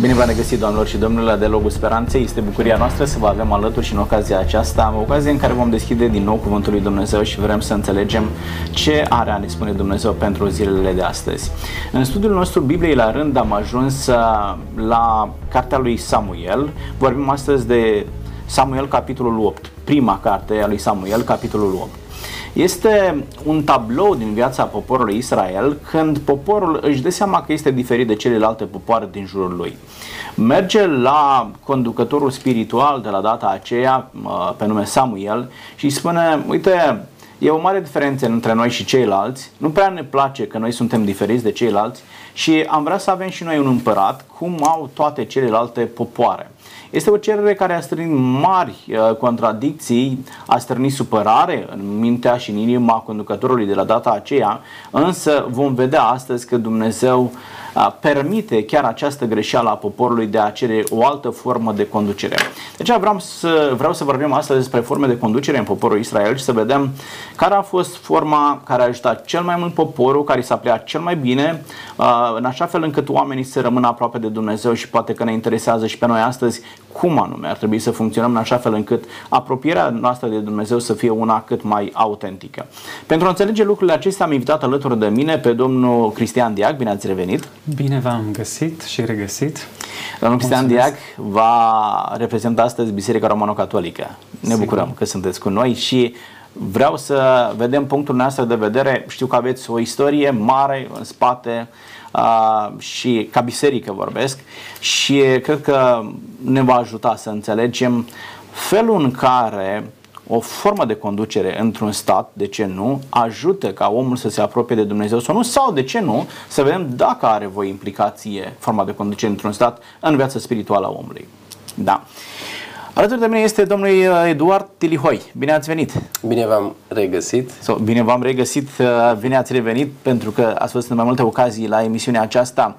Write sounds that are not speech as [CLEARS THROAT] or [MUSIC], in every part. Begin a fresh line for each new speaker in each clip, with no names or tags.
Bine v-am regăsit, doamnelor și domnilor, de Logul Speranței. Este bucuria noastră să vă avem alături și în ocazia aceasta, o ocazie în care vom deschide din nou Cuvântul lui Dumnezeu și vrem să înțelegem ce are a ne spune Dumnezeu pentru zilele de astăzi. În studiul nostru Bibliei la rând am ajuns uh, la cartea lui Samuel. Vorbim astăzi de Samuel, capitolul 8, prima carte a lui Samuel, capitolul 8. Este un tablou din viața poporului Israel când poporul își dă seama că este diferit de celelalte popoare din jurul lui. Merge la conducătorul spiritual de la data aceea, pe nume Samuel, și îi spune, uite, E o mare diferență între noi și ceilalți. Nu prea ne place că noi suntem diferiți de ceilalți și am vrea să avem și noi un împărat, cum au toate celelalte popoare. Este o cerere care a strânit mari uh, contradicții, a strânit supărare în mintea și în inima conducătorului de la data aceea, însă vom vedea astăzi că Dumnezeu uh, permite chiar această greșeală a poporului de a cere o altă formă de conducere. Deci vreau să, vreau să vorbim astăzi despre forme de conducere în poporul Israel și să vedem care a fost forma care a ajutat cel mai mult poporul, care s-a pleat cel mai bine, în așa fel încât oamenii să rămână aproape de Dumnezeu și poate că ne interesează și pe noi astăzi cum anume ar trebui să funcționăm în așa fel încât apropierea noastră de Dumnezeu să fie una cât mai autentică. Pentru a înțelege lucrurile acestea am invitat alături de mine pe domnul Cristian Diac, bine ați revenit!
Bine v-am găsit și regăsit.
Domnul Cristian Diac va reprezenta astăzi Biserica Romano-Catolică. Ne Sigur. bucurăm că sunteți cu noi și vreau să vedem punctul nostru de vedere. Știu că aveți o istorie mare în spate uh, și ca biserică vorbesc și cred că ne va ajuta să înțelegem felul în care o formă de conducere într-un stat, de ce nu, ajută ca omul să se apropie de Dumnezeu sau nu, sau de ce nu, să vedem dacă are voi implicație forma de conducere într-un stat în viața spirituală a omului. Da. Alături de mine este domnul uh, Eduard Tilihoi. Bine ați venit!
Bine v-am regăsit!
So, bine v-am regăsit, uh, bine ați revenit, pentru că ați fost în mai multe ocazii la emisiunea aceasta.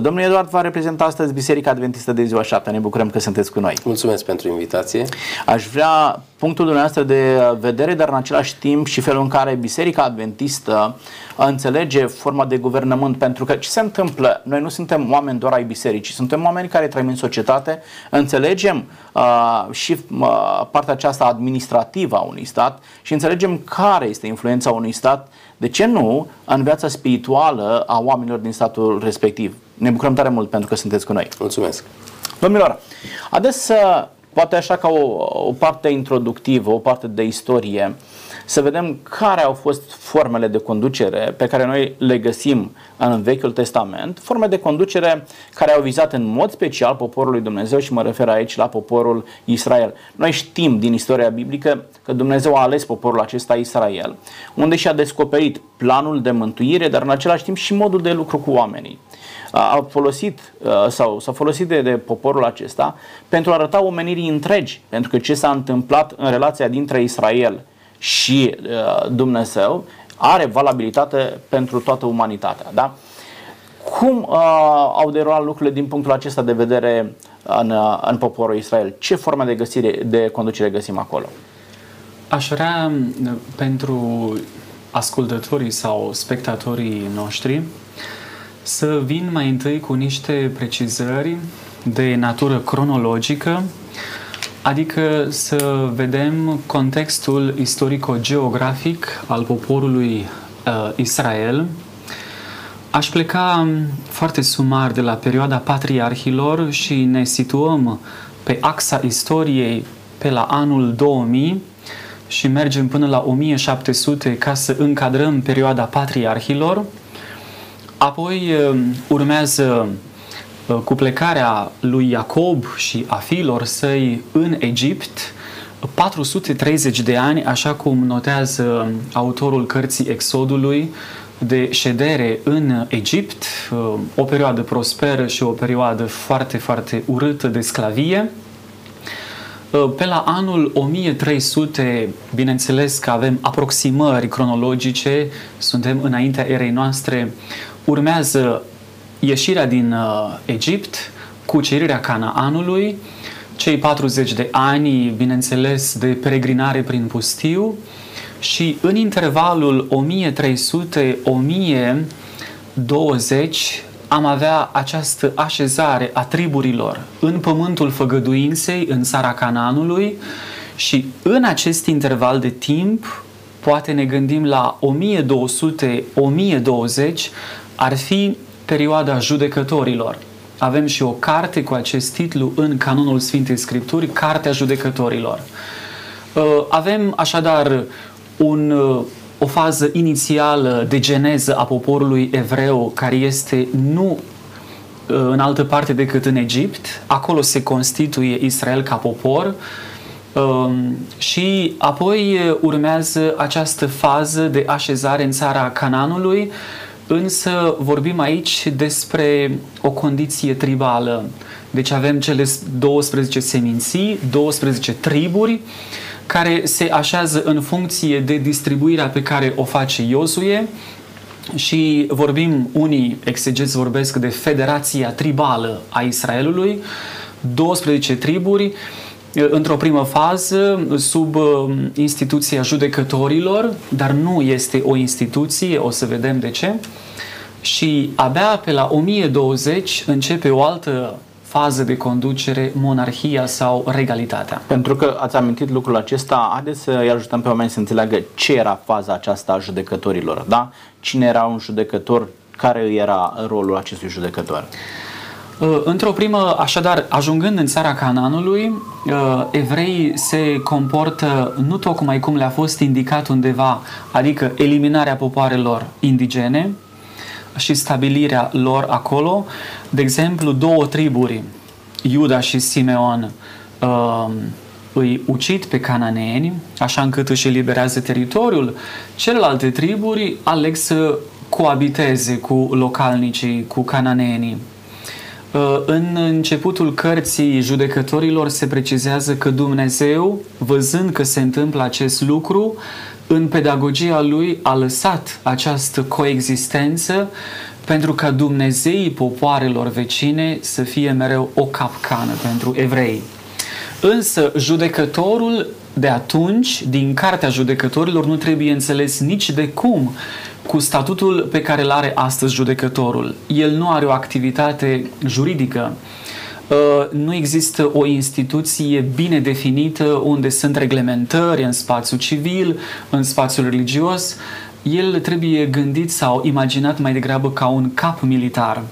Domnul Eduard va reprezenta astăzi Biserica Adventistă de ziua 7. Ne bucurăm că sunteți cu noi.
Mulțumesc pentru invitație.
Aș vrea punctul dumneavoastră de vedere, dar în același timp și felul în care Biserica Adventistă înțelege forma de guvernământ, pentru că ce se întâmplă? Noi nu suntem oameni doar ai bisericii, suntem oameni care trăim în societate, înțelegem uh, și uh, partea aceasta administrativă a unui stat și înțelegem care este influența unui stat, de ce nu, în viața spirituală a oamenilor din statul respectiv. Ne bucurăm tare mult pentru că sunteți cu noi.
Mulțumesc.
Domnilor, adesea, poate așa ca o, o parte introductivă, o parte de istorie, să vedem care au fost formele de conducere pe care noi le găsim în Vechiul Testament, forme de conducere care au vizat în mod special poporul lui Dumnezeu și mă refer aici la poporul Israel. Noi știm din istoria biblică că Dumnezeu a ales poporul acesta Israel, unde și-a descoperit planul de mântuire, dar în același timp și modul de lucru cu oamenii a folosit sau s-a folosit de, de poporul acesta pentru a arăta omenirii întregi, pentru că ce s-a întâmplat în relația dintre Israel și uh, Dumnezeu are valabilitate pentru toată umanitatea. Da? Cum uh, au derulat lucrurile din punctul acesta de vedere în, uh, în poporul Israel? Ce forme de găsire, de conducere găsim acolo?
Aș vrea pentru ascultătorii sau spectatorii noștri să vin mai întâi cu niște precizări de natură cronologică, adică să vedem contextul istorico-geografic al poporului uh, Israel. Aș pleca foarte sumar de la perioada patriarhilor și ne situăm pe axa istoriei pe la anul 2000 și mergem până la 1700 ca să încadrăm perioada patriarhilor. Apoi uh, urmează uh, cu plecarea lui Iacob și a fiilor săi în Egipt, 430 de ani, așa cum notează autorul cărții Exodului, de ședere în Egipt, uh, o perioadă prosperă și o perioadă foarte, foarte urâtă de sclavie. Pe la anul 1300, bineînțeles că avem aproximări cronologice, suntem înaintea erei noastre, urmează ieșirea din uh, Egipt, cucerirea Canaanului, cei 40 de ani, bineînțeles, de peregrinare prin pustiu și în intervalul 1300-1020 am avea această așezare a triburilor în pământul făgăduinței, în țara Cananului și în acest interval de timp, poate ne gândim la 1200-1020, ar fi perioada judecătorilor. Avem și o carte cu acest titlu în canonul Sfintei Scripturi, Cartea Judecătorilor. Uh, avem așadar un, uh, o fază inițială de geneză a poporului evreu care este nu uh, în altă parte decât în Egipt. Acolo se constituie Israel ca popor um, și apoi urmează această fază de așezare în țara Cananului, însă vorbim aici despre o condiție tribală. Deci avem cele 12 seminții, 12 triburi, care se așează în funcție de distribuirea pe care o face Iosue și vorbim, unii exegeți vorbesc de federația tribală a Israelului, 12 triburi, într-o primă fază sub uh, instituția judecătorilor, dar nu este o instituție, o să vedem de ce. Și abia pe la 1020 începe o altă fază de conducere, monarhia sau regalitatea.
Pentru că ați amintit lucrul acesta, haideți să îi ajutăm pe oameni să înțeleagă ce era faza aceasta a judecătorilor, da? Cine era un judecător, care era rolul acestui judecător?
Uh, într-o primă, așadar, ajungând în țara Cananului, uh, evreii se comportă nu tocmai cum le-a fost indicat undeva, adică eliminarea popoarelor indigene, și stabilirea lor acolo. De exemplu, două triburi, Iuda și Simeon, uh, îi ucid pe cananeeni, așa încât își eliberează teritoriul. Celelalte triburi aleg să coabiteze cu localnicii, cu cananeenii. Uh, în începutul cărții judecătorilor se precizează că Dumnezeu, văzând că se întâmplă acest lucru, în pedagogia lui a lăsat această coexistență pentru ca Dumnezeii popoarelor vecine să fie mereu o capcană pentru evrei. Însă judecătorul de atunci, din cartea judecătorilor, nu trebuie înțeles nici de cum cu statutul pe care îl are astăzi judecătorul. El nu are o activitate juridică, Uh, nu există o instituție bine definită unde sunt reglementări în spațiul civil, în spațiul religios. El trebuie gândit sau imaginat mai degrabă ca un cap militar.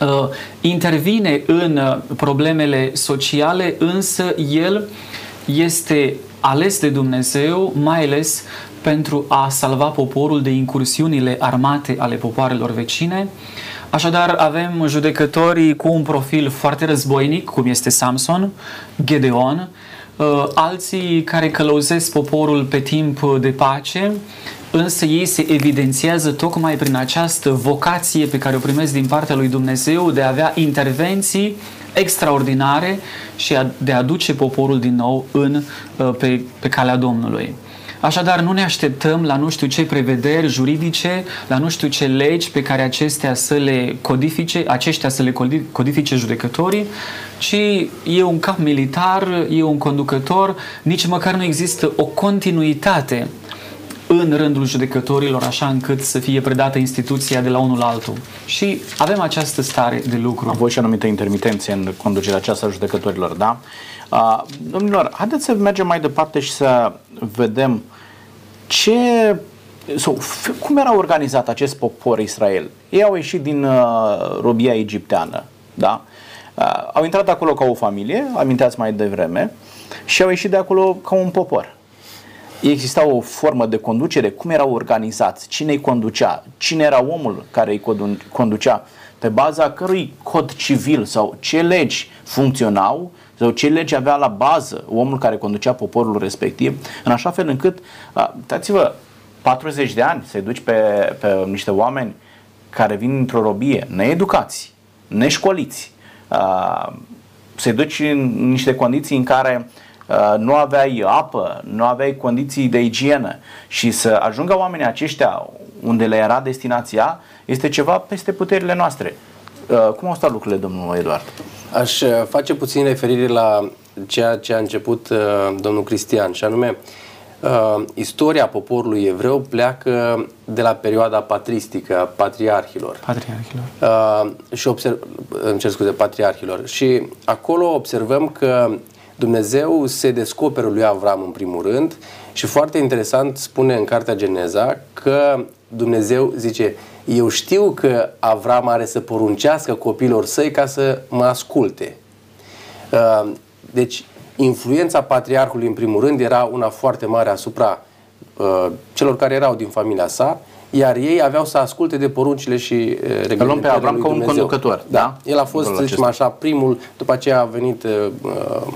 Uh, intervine în uh, problemele sociale, însă el este ales de Dumnezeu, mai ales pentru a salva poporul de incursiunile armate ale popoarelor vecine. Așadar, avem judecătorii cu un profil foarte războinic, cum este Samson, Gedeon, uh, alții care călăuzesc poporul pe timp de pace, însă ei se evidențiază tocmai prin această vocație pe care o primesc din partea lui Dumnezeu de a avea intervenții extraordinare și de a duce poporul din nou în, uh, pe, pe calea Domnului. Așadar, nu ne așteptăm la nu știu ce prevederi juridice, la nu știu ce legi pe care acestea să le codifice, aceștia să le codifice judecătorii, ci e un cap militar, e un conducător, nici măcar nu există o continuitate în rândul judecătorilor, așa încât să fie predată instituția de la unul la altul. Și avem această stare de lucru.
Am fost și anumită intermitenție în conducerea aceasta a judecătorilor, da? Uh, domnilor, haideți să mergem mai departe și să vedem ce sau, cum era organizat acest popor Israel. Ei au ieșit din uh, robia egipteană, da? Uh, au intrat acolo ca o familie, aminteați mai devreme, și au ieșit de acolo ca un popor. Exista o formă de conducere, cum erau organizați, cine îi conducea, cine era omul care îi conducea, pe baza cărui cod civil sau ce legi funcționau sau ce lege avea la bază omul care conducea poporul respectiv, în așa fel încât, uitați-vă, 40 de ani să-i duci pe, pe niște oameni care vin într-o robie, needucați, neșcoliți, să-i duci în niște condiții în care nu aveai apă, nu aveai condiții de igienă și să ajungă oamenii aceștia unde le era destinația, este ceva peste puterile noastre. Cum au stat lucrurile, domnul Eduard?
Aș face puțin referire la ceea ce a început domnul Cristian, și anume uh, istoria poporului evreu pleacă de la perioada patristică a patriarhilor.
Patriarhilor.
Uh, și observ, îmi cer scuze, patriarhilor. Și acolo observăm că Dumnezeu se descoperă lui Avram în primul rând și foarte interesant spune în Cartea Geneza că Dumnezeu zice, eu știu că Avram are să poruncească copilor săi ca să mă asculte. Uh, deci, influența patriarhului, în primul rând, era una foarte mare asupra uh, celor care erau din familia sa, iar ei aveau să asculte de poruncile și uh, reglementările
pe Avram
lui
ca un
Dumnezeu.
conducător,
Da.
da?
El a fost,
Rolul
să zicem
acesta.
așa, primul, după aceea a venit uh, uh,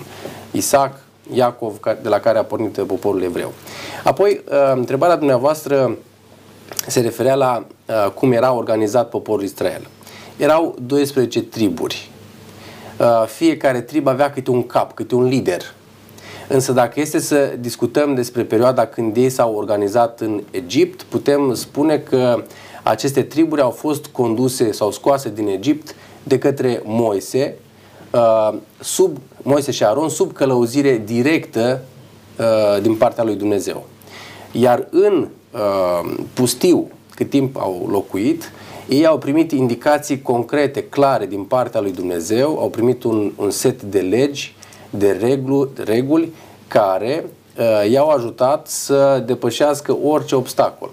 Isaac, Iacov, ca- de la care a pornit uh, poporul evreu. Apoi, uh, întrebarea dumneavoastră se referea la uh, cum era organizat poporul Israel. Erau 12 triburi. Uh, fiecare trib avea câte un cap, câte un lider. Însă dacă este să discutăm despre perioada când ei s-au organizat în Egipt, putem spune că aceste triburi au fost conduse sau scoase din Egipt de către Moise, uh, sub Moise și Aron, sub călăuzire directă uh, din partea lui Dumnezeu. Iar în uh, pustiu, cât timp au locuit, ei au primit indicații concrete, clare din partea lui Dumnezeu, au primit un, un set de legi, de reglu, reguli, care uh, i-au ajutat să depășească orice obstacol.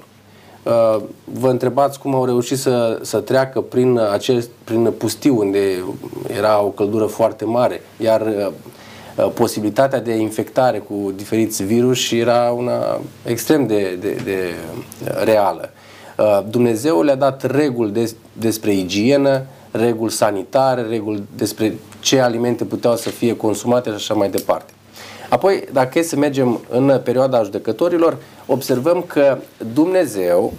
Uh, vă întrebați cum au reușit să, să treacă prin, acest, prin pustiu, unde era o căldură foarte mare, iar uh, uh, posibilitatea de infectare cu diferiți virus era una extrem de, de, de reală. Uh, Dumnezeu le-a dat reguli des, despre igienă, reguli sanitare, reguli despre ce alimente puteau să fie consumate și așa mai departe. Apoi, dacă e să mergem în perioada judecătorilor, observăm că Dumnezeu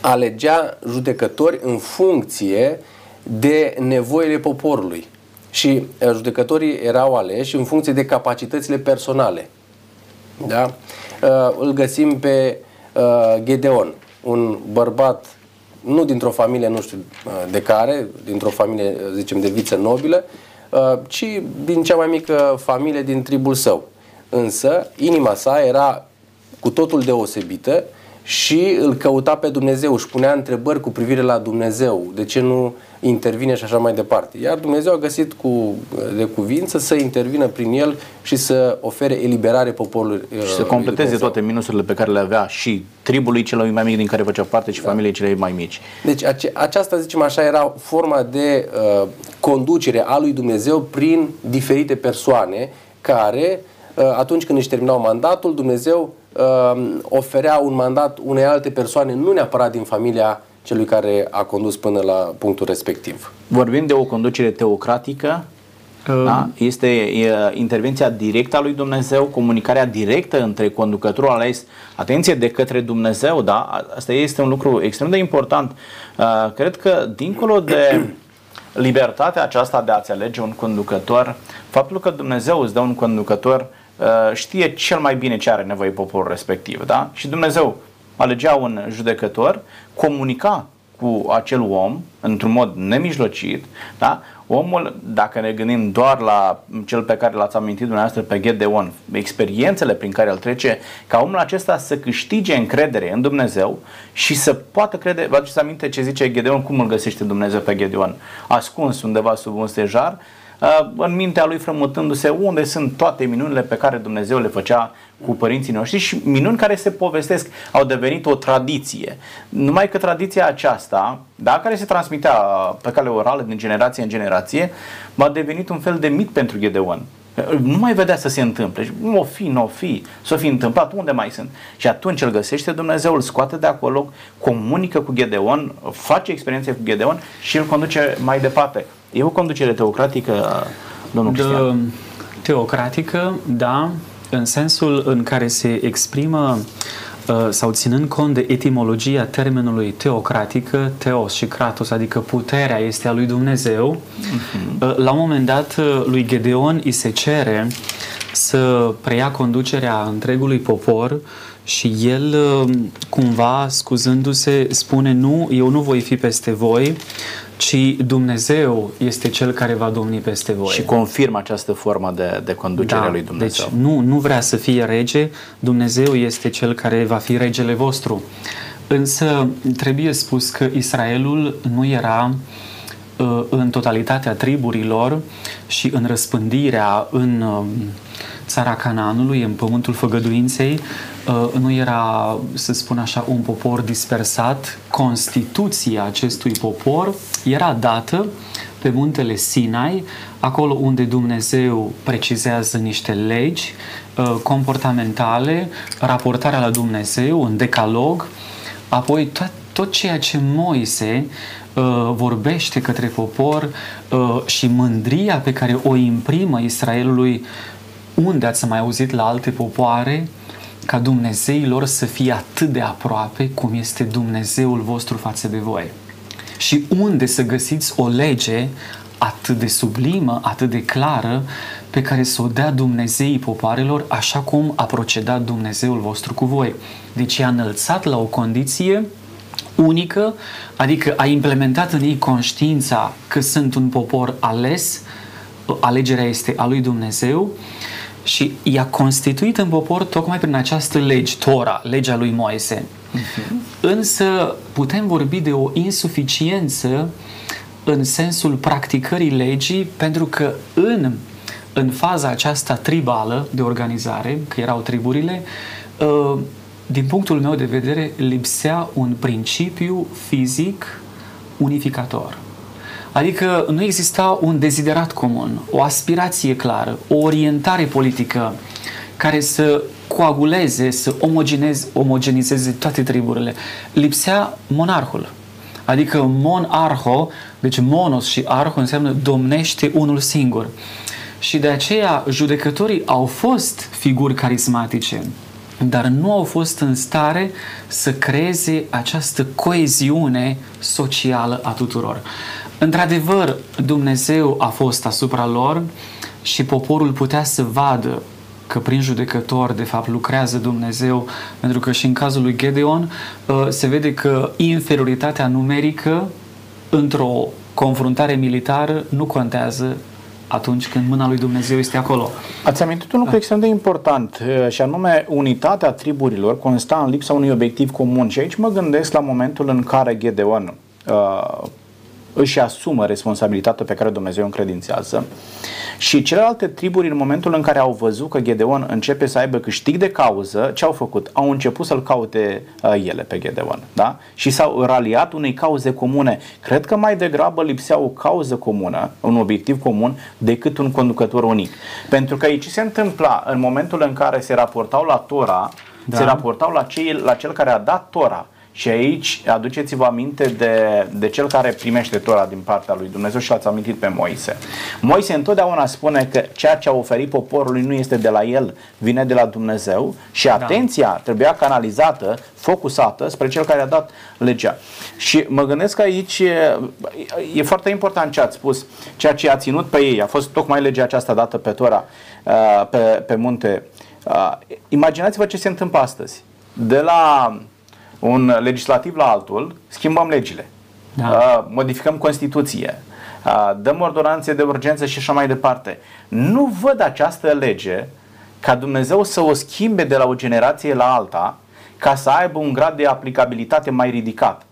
alegea judecători în funcție de nevoile poporului. Și uh, judecătorii erau aleși în funcție de capacitățile personale. Da? Uh, Îl găsim pe uh, Gedeon, un bărbat nu dintr-o familie, nu știu uh, de care, dintr-o familie, uh, zicem, de viță nobilă, uh, ci din cea mai mică familie din tribul său. Însă, inima sa era cu totul deosebită și îl căuta pe Dumnezeu, își punea întrebări cu privire la Dumnezeu, de ce nu intervine și așa mai departe. Iar Dumnezeu a găsit cu, de cuvință să intervină prin el și să ofere eliberare poporului. uh,
Și să completeze toate minusurile pe care le avea și tribului celui mai mic din care făcea parte și familiei celei mai mici.
Deci ace- aceasta, zicem așa, era forma de uh, conducere a lui Dumnezeu prin diferite persoane care, uh, atunci când își terminau mandatul, Dumnezeu uh, oferea un mandat unei alte persoane, nu neapărat din familia celui care a condus până la punctul respectiv.
Vorbim de o conducere teocratică,
Um,
da? este e, intervenția directă a lui Dumnezeu, comunicarea directă între conducătorul ales, atenție, de către Dumnezeu, da? asta este un lucru extrem de important. Uh, cred că dincolo de [CLEARS THROAT] libertatea aceasta de a-ți alege un conducător, faptul că Dumnezeu îți dă un conducător uh, știe cel mai bine ce are nevoie poporul respectiv, da? Și Dumnezeu alegea un judecător, comunica cu acel om într-un mod nemijlocit, da? Omul, dacă ne gândim doar la cel pe care l-ați amintit dumneavoastră pe Gedeon, experiențele prin care îl trece, ca omul acesta să câștige încredere în Dumnezeu și să poată crede, vă aduceți aminte ce zice Gedeon, cum îl găsește Dumnezeu pe Gedeon? Ascuns undeva sub un stejar, uh, în mintea lui frământându-se unde sunt toate minunile pe care Dumnezeu le făcea cu părinții noștri și minuni care se povestesc, au devenit o tradiție. Numai că tradiția aceasta, da, care se transmitea pe cale orală din generație în generație, a devenit un fel de mit pentru Gedeon. Nu mai vedea să se întâmple. Și Nu o fi, nu o fi, s-o fi întâmplat, unde mai sunt? Și atunci îl găsește Dumnezeu, îl scoate de acolo, comunică cu Gedeon, face experiențe cu Gedeon și îl conduce mai departe. E o conducere teocratică, domnul Cristian?
de, teocratică, da, în sensul în care se exprimă uh, sau ținând cont de etimologia termenului teocratică, teos și kratos, adică puterea este a lui Dumnezeu, uh, la un moment dat uh, lui Gedeon îi se cere să preia conducerea întregului popor și el uh, cumva scuzându-se spune nu, eu nu voi fi peste voi, ci Dumnezeu este cel care va domni peste voi.
Și confirmă această formă de, de conducere
da,
a lui Dumnezeu.
Deci nu, nu vrea să fie rege, Dumnezeu este cel care va fi regele vostru. Însă trebuie spus că Israelul nu era uh, în totalitatea triburilor și în răspândirea în uh, țara Canaanului, în pământul făgăduinței, uh, nu era, să spun așa, un popor dispersat. Constituția acestui popor era dată pe muntele Sinai, acolo unde Dumnezeu precizează niște legi comportamentale, raportarea la Dumnezeu, un decalog, Apoi tot, tot ceea ce Moise uh, vorbește către popor uh, și mândria pe care o imprimă Israelului, unde ați mai auzit la alte popoare, ca Dumnezeilor să fie atât de aproape cum este Dumnezeul vostru față de voi. Și unde să găsiți o lege atât de sublimă, atât de clară, pe care să o dea Dumnezeii popoarelor, așa cum a procedat Dumnezeul vostru cu voi. Deci i-a înălțat la o condiție unică, adică a implementat în ei conștiința că sunt un popor ales, alegerea este a lui Dumnezeu și i-a constituit în popor tocmai prin această lege, Tora, legea lui Moise. Uh-huh. Însă putem vorbi de o insuficiență în sensul practicării legii, pentru că în, în faza aceasta tribală de organizare, că erau triburile, uh, din punctul meu de vedere, lipsea un principiu fizic unificator. Adică nu exista un deziderat comun, o aspirație clară, o orientare politică care să coaguleze, să omogenizeze toate triburile. Lipsea monarhul. Adică monarho, deci monos și arho înseamnă domnește unul singur. Și de aceea judecătorii au fost figuri carismatice, dar nu au fost în stare să creeze această coeziune socială a tuturor. Într-adevăr, Dumnezeu a fost asupra lor și poporul putea să vadă că prin judecător, de fapt, lucrează Dumnezeu, pentru că și în cazul lui Gedeon uh, se vede că inferioritatea numerică într-o confruntare militară nu contează atunci când mâna lui Dumnezeu este acolo.
Ați amintit un lucru extrem de important uh, și anume unitatea triburilor consta în lipsa unui obiectiv comun și aici mă gândesc la momentul în care Gedeon uh, își asumă responsabilitatea pe care Dumnezeu o încredințează și celelalte triburi în momentul în care au văzut că Gedeon începe să aibă câștig de cauză, ce au făcut? Au început să-l caute uh, ele pe Gedeon da? și s-au raliat unei cauze comune. Cred că mai degrabă lipsea o cauză comună, un obiectiv comun, decât un conducător unic. Pentru că aici se întâmpla în momentul în care se raportau la Tora, da. se raportau la, cei, la cel care a dat Tora. Și aici aduceți-vă aminte de, de cel care primește Tora din partea lui Dumnezeu și l-ați amintit pe Moise. Moise întotdeauna spune că ceea ce a oferit poporului nu este de la el, vine de la Dumnezeu și da. atenția trebuia canalizată, focusată spre cel care a dat legea. Și mă gândesc că aici e, e foarte important ce ați spus, ceea ce a ținut pe ei, a fost tocmai legea aceasta dată pe Tora, uh, pe, pe munte. Uh, imaginați-vă ce se întâmplă astăzi. De la un legislativ la altul, schimbăm legile, da. uh, modificăm Constituție, uh, dăm ordonanțe de urgență și așa mai departe. Nu văd această lege ca Dumnezeu să o schimbe de la o generație la alta ca să aibă un grad de aplicabilitate mai ridicat.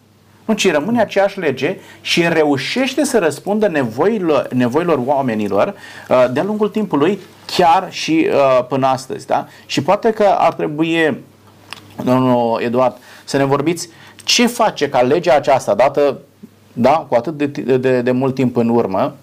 Nu, ci rămâne aceeași lege și reușește să răspundă nevoilor, nevoilor oamenilor uh, de-a lungul timpului, chiar și uh, până astăzi. Da? Și poate că ar trebui, domnul Eduard, să ne vorbiți ce face ca legea aceasta, dată da, cu atât de, de, de mult timp în urmă,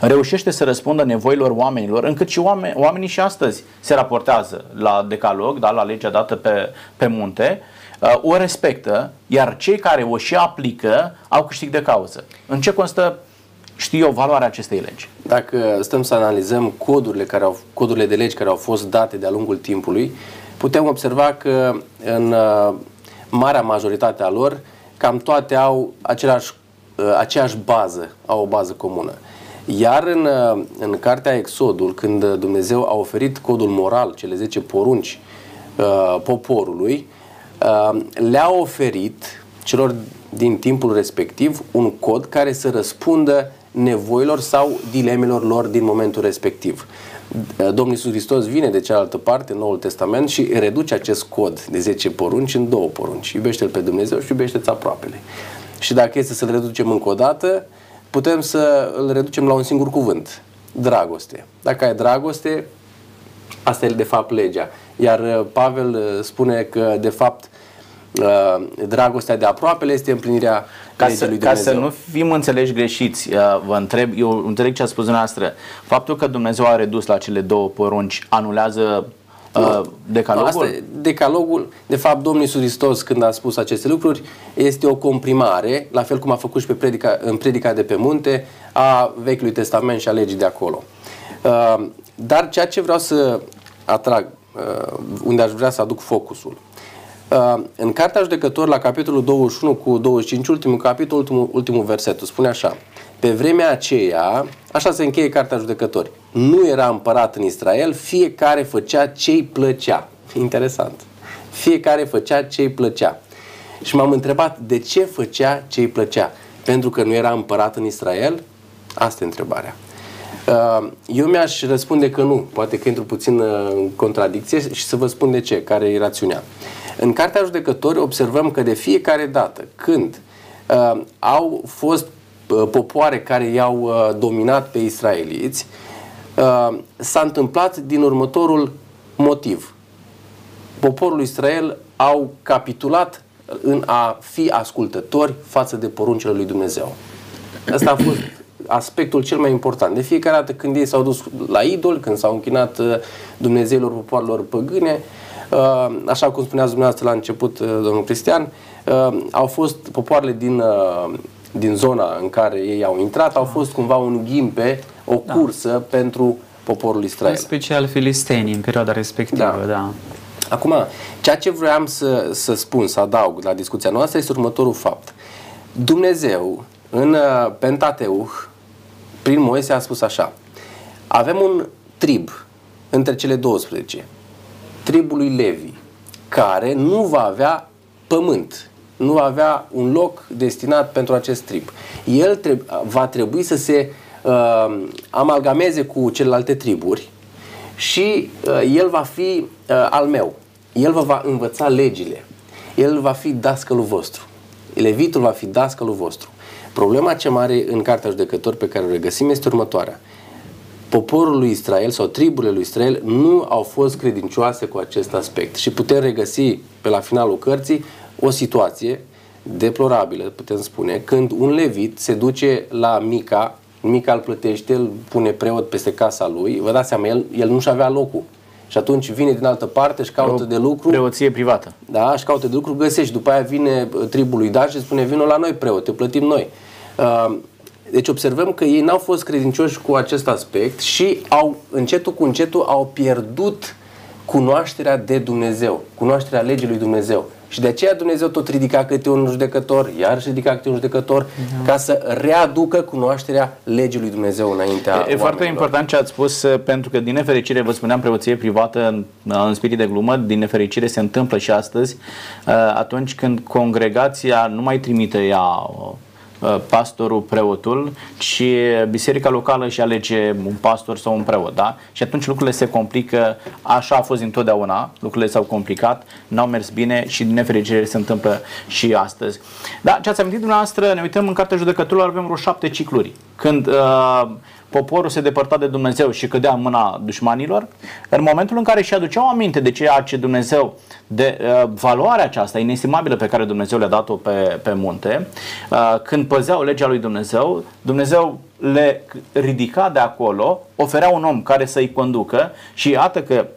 reușește să răspundă nevoilor oamenilor, încât și oameni, oamenii și astăzi se raportează la decalog, da, la legea dată pe, pe munte, uh, o respectă, iar cei care o și aplică au câștig de cauză. În ce constă știu eu valoarea acestei legi.
Dacă stăm să analizăm codurile, care au, codurile de legi care au fost date de-a lungul timpului, putem observa că în uh, marea majoritate a lor, cam toate au același, uh, aceeași bază, au o bază comună. Iar în, uh, în cartea Exodul, când Dumnezeu a oferit codul moral, cele 10 porunci uh, poporului, uh, le-a oferit celor din timpul respectiv un cod care să răspundă nevoilor sau dilemelor lor din momentul respectiv. Domnul Iisus Hristos vine de cealaltă parte, în Noul Testament, și reduce acest cod de 10 porunci în două porunci. Iubește-L pe Dumnezeu și iubește-ți aproapele. Și dacă este să-l reducem încă o dată, putem să îl reducem la un singur cuvânt. Dragoste. Dacă ai dragoste, asta e de fapt legea. Iar uh, Pavel uh, spune că de fapt uh, dragostea de aproapele este împlinirea
ca să, lui Dumnezeu. Ca să nu fim înțelegi greșiți, vă întreb, eu înțeleg ce a spus dumneavoastră, faptul că Dumnezeu a redus la cele două porunci anulează uh, decalogul? Asta,
decalogul, de fapt, Domnul Iisus Hristos, când a spus aceste lucruri, este o comprimare, la fel cum a făcut și pe predica, în predica de pe munte, a Vechiului Testament și a legii de acolo. Uh, dar ceea ce vreau să atrag, uh, unde aș vrea să aduc focusul, Uh, în Cartea Judecători, la capitolul 21 cu 25, ultimul capitol, ultimul, ultimul verset, spune așa. Pe vremea aceea, așa se încheie Cartea Judecători, nu era împărat în Israel, fiecare făcea ce-i plăcea. Interesant. Fiecare făcea ce-i plăcea. Și m-am întrebat de ce făcea ce-i plăcea. Pentru că nu era împărat în Israel? Asta e întrebarea. Uh, eu mi-aș răspunde că nu. Poate că intru puțin în contradicție și să vă spun de ce, care e rațiunea. În Cartea Judecători observăm că de fiecare dată când uh, au fost uh, popoare care i-au uh, dominat pe israeliți, uh, s-a întâmplat din următorul motiv. Poporul Israel au capitulat în a fi ascultători față de poruncile lui Dumnezeu. Asta a fost aspectul cel mai important. De fiecare dată când ei s-au dus la idol, când s-au închinat uh, Dumnezeilor popoarelor păgâne, Uh, așa cum spuneați dumneavoastră la început, uh, domnul Cristian, uh, au fost popoarele din, din zona în care ei au intrat, au fost cumva un ghimpe, o da. cursă da. pentru poporul Israel. În
special filistenii în perioada respectivă, da. da.
Acum, ceea ce vreau să, să spun, să adaug la discuția noastră este următorul fapt. Dumnezeu, în Pentateuch, prin Moise a spus așa, avem un trib între cele 12 tribului Levi, care nu va avea pământ, nu va avea un loc destinat pentru acest trib. El treb- va trebui să se uh, amalgameze cu celelalte triburi și uh, el va fi uh, al meu. El vă va învăța legile. El va fi dascălul vostru. Levitul va fi dascălul vostru. Problema cea mare în Cartea Judecători pe care o regăsim este următoarea poporul lui Israel sau triburile lui Israel nu au fost credincioase cu acest aspect. Și putem regăsi pe la finalul cărții o situație deplorabilă, putem spune, când un levit se duce la Mica, Mica îl plătește, îl pune preot peste casa lui, vă dați seama, el, el nu-și avea locul. Și atunci vine din altă parte și caută o de lucru.
Preoție privată.
Da, și caută de lucru, găsești. După aia vine tribul lui Dan și spune, vină la noi preot, te plătim noi. Uh, deci observăm că ei n-au fost credincioși cu acest aspect și au, încetul cu încetul au pierdut cunoașterea de Dumnezeu, cunoașterea legii lui Dumnezeu. Și de aceea Dumnezeu tot ridica câte un judecător, iar și ridica câte un judecător, da. ca să readucă cunoașterea legii lui Dumnezeu înaintea E,
e foarte important ce ați spus, uh, pentru că din nefericire, vă spuneam, preoție privată în, în spirit de glumă, din nefericire se întâmplă și astăzi, uh, atunci când congregația nu mai trimite ea Uh, pastorul, preotul, ci biserica locală și alege un pastor sau un preot, da? Și atunci lucrurile se complică, așa a fost întotdeauna, lucrurile s-au complicat, n-au mers bine și din nefericire se întâmplă și astăzi. Da, ce ați amintit dumneavoastră, ne uităm în Cartea Judecătorilor, avem vreo șapte cicluri. Când uh, poporul se depărta de Dumnezeu și cădea în mâna dușmanilor, în momentul în care și aduceau aminte de ceea ce Dumnezeu, de uh, valoarea aceasta inestimabilă pe care Dumnezeu le-a dat-o pe, pe munte, uh, când păzeau legea lui Dumnezeu, Dumnezeu le ridica de acolo, oferea un om care să-i conducă și iată că uh,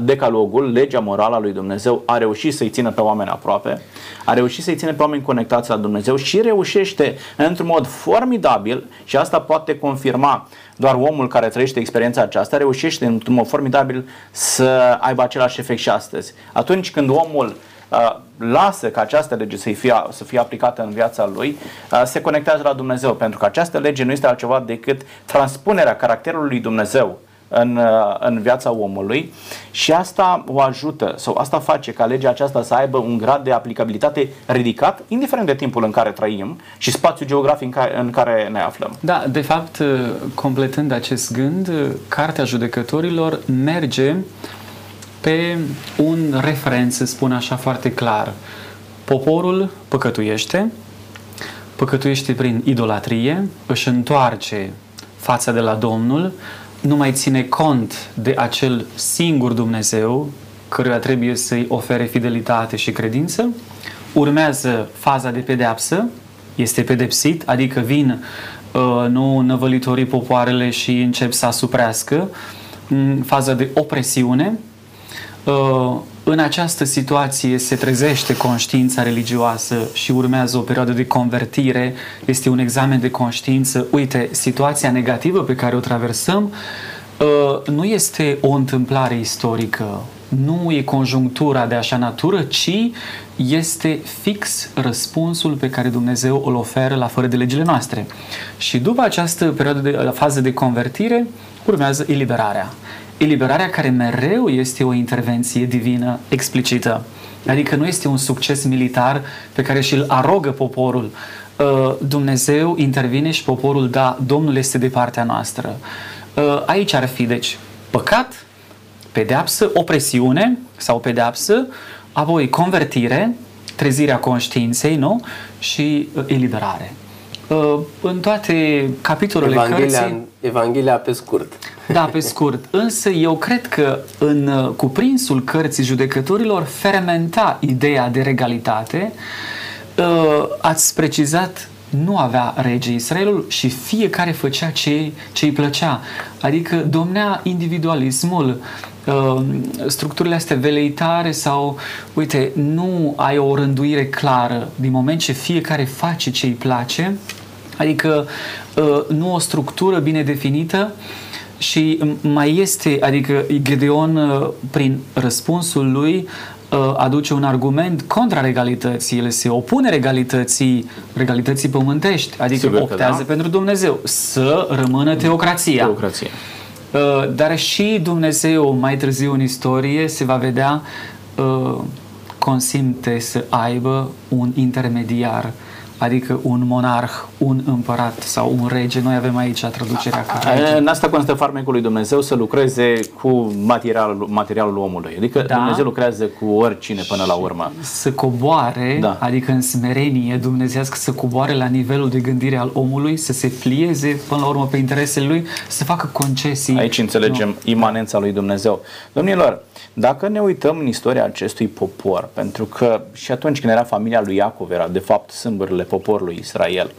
decalogul, legea morală a lui Dumnezeu, a reușit să-i țină pe oameni aproape, a reușit să-i țină pe oameni conectați la Dumnezeu și reușește într-un mod formidabil, și asta poate confirma doar omul care trăiește experiența aceasta, reușește într-un mod formidabil să aibă același efect și astăzi. Atunci când omul Uh, lasă ca această lege să fie, să fie aplicată în viața lui, uh, se conectează la Dumnezeu, pentru că această lege nu este altceva decât transpunerea caracterului lui Dumnezeu în, uh, în viața omului și asta o ajută sau asta face ca legea aceasta să aibă un grad de aplicabilitate ridicat, indiferent de timpul în care trăim și spațiul geografic în care, în care ne aflăm.
Da, de fapt, uh, completând acest gând, uh, Cartea Judecătorilor merge pe un referent, să spun așa foarte clar. Poporul păcătuiește, păcătuiește prin idolatrie, își întoarce fața de la Domnul, nu mai ține cont de acel singur Dumnezeu căruia trebuie să-i ofere fidelitate și credință, urmează faza de pedeapsă, este pedepsit, adică vin uh, nu năvălitorii popoarele și încep să asuprească, mm, faza de opresiune, uh, în această situație se trezește conștiința religioasă și urmează o perioadă de convertire, este un examen de conștiință. Uite, situația negativă pe care o traversăm uh, nu este o întâmplare istorică, nu e conjunctura de așa natură, ci este fix răspunsul pe care Dumnezeu îl oferă la fără de legile noastre. Și după această perioadă de la fază de convertire, urmează eliberarea eliberarea care mereu este o intervenție divină explicită. Adică nu este un succes militar pe care și-l arogă poporul. Uh, Dumnezeu intervine și poporul, da, Domnul este de partea noastră. Uh, aici ar fi, deci, păcat, pedeapsă, opresiune sau pedeapsă, apoi convertire, trezirea conștiinței, nu? Și uh, eliberare. În toate capitolele
Evanghelia,
cărții...
Evanghelia pe scurt.
Da, pe scurt. Însă eu cred că în uh, cuprinsul cărții judecătorilor fermenta ideea de regalitate. Uh, ați precizat nu avea rege Israelul și fiecare făcea ce, ce îi plăcea. Adică domnea individualismul, uh, structurile astea veleitare sau, uite, nu ai o rânduire clară din moment ce fiecare face ce îi place, adică nu o structură bine definită, și mai este, adică Gedeon uh, prin răspunsul lui uh, aduce un argument contra regalității, el se opune regalității, regalității pământești, adică Sigur optează da. pentru Dumnezeu să rămână teocrația.
teocrația.
Uh, dar și Dumnezeu mai târziu în istorie se va vedea consimte să aibă un intermediar adică un monarh, un împărat sau un rege. Noi avem aici traducerea ca
rege. În asta constă farmecul lui Dumnezeu să lucreze cu materialul, materialul omului. Adică da. Dumnezeu lucrează cu oricine până la urmă.
Să coboare, da. adică în smerenie dumnezească, să coboare la nivelul de gândire al omului, să se plieze până la urmă pe interesele lui, să facă concesii.
Aici înțelegem nu. imanența lui Dumnezeu. Domnilor, dacă ne uităm în istoria acestui popor, pentru că și atunci când era familia lui Iacov, era de fapt sâmbările poporului Israel,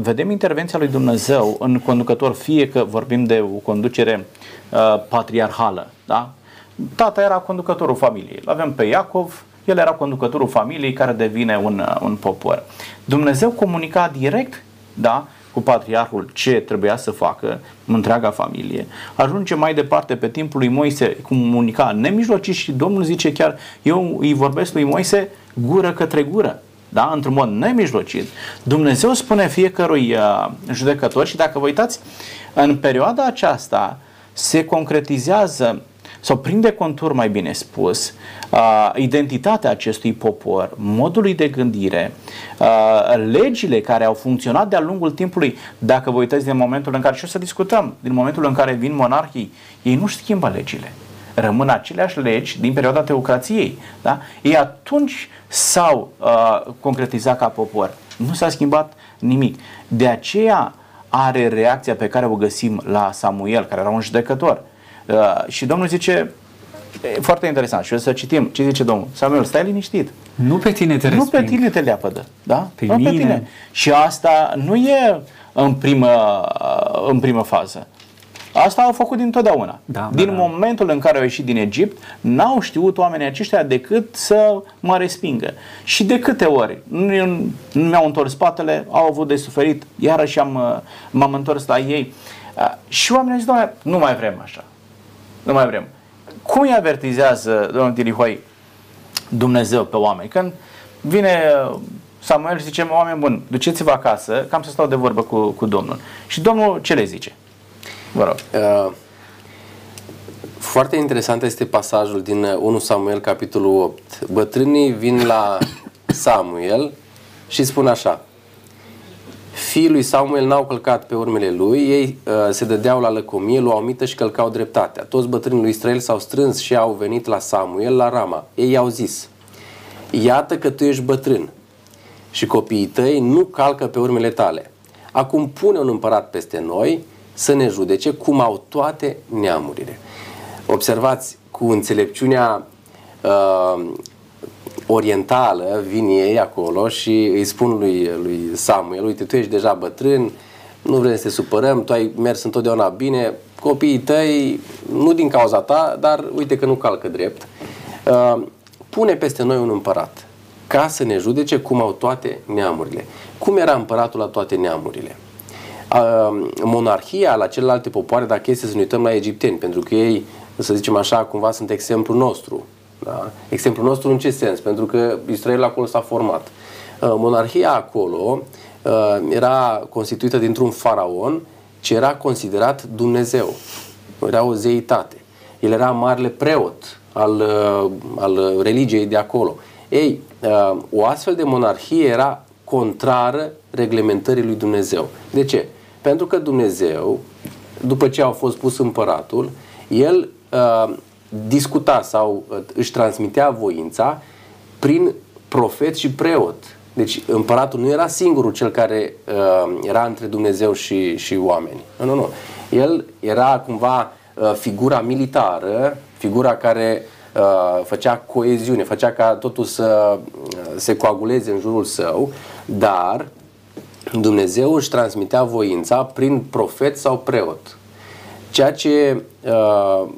vedem intervenția lui Dumnezeu în conducător, fie că vorbim de o conducere patriarhală, da? Tata era conducătorul familiei. L avem pe Iacov, el era conducătorul familiei care devine un, un popor. Dumnezeu comunica direct, da, cu patriarhul ce trebuia să facă întreaga familie. Ajunge mai departe pe timpul lui Moise, comunica nemijlocit și Domnul zice chiar, eu îi vorbesc lui Moise gură către gură. Da? Într-un mod nemijlocit. Dumnezeu spune fiecărui uh, judecător și dacă vă uitați, în perioada aceasta se concretizează sau prinde contur, mai bine spus, uh, identitatea acestui popor, modului de gândire, uh, legile care au funcționat de-a lungul timpului, dacă vă uitați din momentul în care, și o să discutăm, din momentul în care vin monarhii, ei nu schimbă legile. Rămân aceleași legi din perioada teocrației. Da? Ei atunci s-au uh, concretizat ca popor. Nu s-a schimbat nimic. De aceea are reacția pe care o găsim la Samuel, care era un judecător. Uh, și Domnul zice, e foarte interesant și o să citim ce zice Domnul. Samuel, stai liniștit.
Nu pe tine te
resping. Nu pe tine te leapădă. Da?
Pe nu mine. pe tine.
Și asta nu e în primă, în primă fază. Asta au făcut dintotdeauna. Da, din da, da. momentul în care au ieșit din Egipt, n-au știut oamenii aceștia decât să mă respingă. Și de câte ori nu, nu mi-au întors spatele, au avut de suferit, iarăși am, m-am întors la ei. Uh, și oamenii zic, doamne, nu mai vrem așa. Nu mai vrem. Cum îi avertizează, domnul Tirihoi, Dumnezeu pe oameni? Când vine Samuel și zice, oameni buni, duceți-vă acasă, cam să stau de vorbă cu, cu Domnul. Și Domnul ce le zice? Vă rog. Uh,
Foarte interesant este pasajul din 1 Samuel, capitolul 8. Bătrânii vin la [COUGHS] Samuel și spun așa. Fiii lui Samuel n-au călcat pe urmele lui, ei uh, se dădeau la lăcomie, luau mită și călcau dreptatea. Toți bătrânii lui Israel s-au strâns și au venit la Samuel, la Rama. Ei i-au zis, iată că tu ești bătrân și copiii tăi nu calcă pe urmele tale. Acum pune un împărat peste noi să ne judece cum au toate neamurile. Observați, cu înțelepciunea uh, orientală vin ei acolo și îi spun lui, lui Samuel, uite, tu ești deja bătrân, nu vrem să te supărăm, tu ai mers întotdeauna bine, copiii tăi, nu din cauza ta, dar uite că nu calcă drept. Uh, pune peste noi un împărat ca să ne judece cum au toate neamurile. Cum era împăratul la toate neamurile? Uh, monarhia la celelalte popoare, dacă este să ne uităm la egipteni, pentru că ei, să zicem așa, cumva sunt exemplul nostru. Da? Exemplul nostru în ce sens? Pentru că Israel acolo s-a format. Uh, monarhia acolo uh, era constituită dintr-un faraon ce era considerat Dumnezeu. Era o zeitate. El era marele preot al, uh, al religiei de acolo. Ei, o astfel de monarhie era contrară reglementării lui Dumnezeu. De ce? Pentru că Dumnezeu, după ce a fost pus împăratul, el discuta sau uh, își transmitea voința prin profet și preot. Deci împăratul nu era singurul cel care uh, era între Dumnezeu și, și oameni. Nu, nu, nu. El era cumva uh, figura militară, figura care uh, făcea coeziune, făcea ca totul să uh, se coaguleze în jurul său, dar Dumnezeu își transmitea voința prin profet sau preot. Ceea ce uh,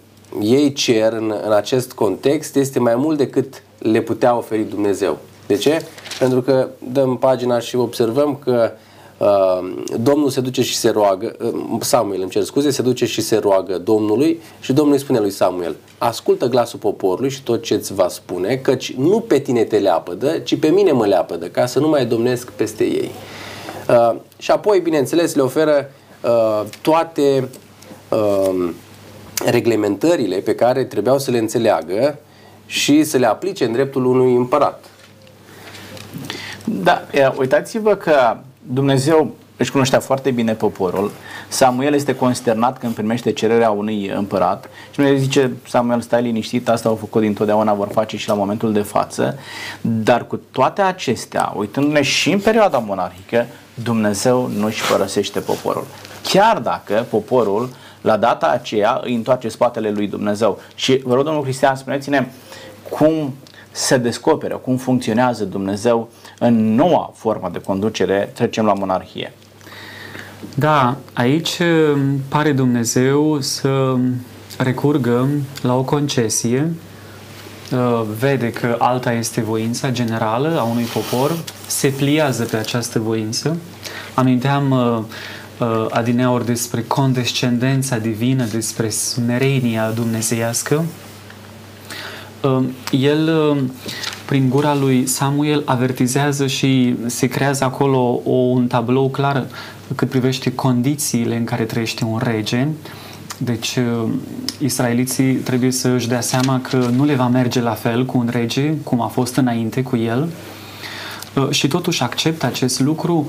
ei cer în, în acest context este mai mult decât le putea oferi Dumnezeu. De ce? Pentru că dăm pagina și observăm că uh, Domnul se duce și se roagă, uh, Samuel îmi cer scuze, se duce și se roagă Domnului și Domnul îi spune lui Samuel, ascultă glasul poporului și tot ce îți va spune, căci nu pe tine te leapădă, ci pe mine mă leapădă, ca să nu mai domnesc peste ei. Uh, și apoi, bineînțeles, le oferă uh, toate uh, reglementările pe care trebuiau să le înțeleagă și să le aplice în dreptul unui împărat.
Da, uitați-vă că Dumnezeu își cunoștea foarte bine poporul. Samuel este consternat când primește cererea unui împărat și Dumnezeu zice, Samuel, stai liniștit, asta au făcut dintotdeauna, vor face și la momentul de față. Dar cu toate acestea, uitându-ne și în perioada monarhică, Dumnezeu nu își părăsește poporul. Chiar dacă poporul la data aceea îi întoarce spatele lui Dumnezeu. Și vă rog, domnul Cristian, spuneți-ne cum se descoperă, cum funcționează Dumnezeu în noua formă de conducere, trecem la monarhie.
Da, aici uh, pare Dumnezeu să recurgă la o concesie, uh, vede că alta este voința generală a unui popor, se pliază pe această voință. Aminteam uh, uh, adineauri despre condescendența divină, despre smerenia dumnezeiască. Uh, el, uh, prin gura lui Samuel, avertizează și se creează acolo o, un tablou clar cât privește condițiile în care trăiește un rege. Deci, uh, israeliții trebuie să își dea seama că nu le va merge la fel cu un rege, cum a fost înainte cu el, uh, și totuși acceptă acest lucru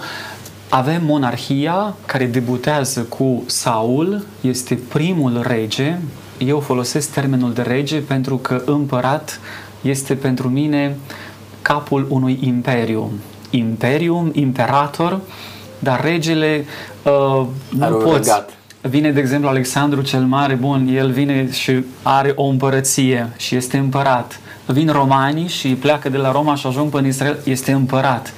avem monarhia care debutează cu Saul, este primul rege. Eu folosesc termenul de rege pentru că împărat este pentru mine capul unui imperiu. Imperium, imperator, dar regele uh, nu poți. Regat. Vine, de exemplu, Alexandru cel Mare, bun, el vine și are o împărăție și este împărat. Vin romanii și pleacă de la Roma și ajung până în Israel, este împărat.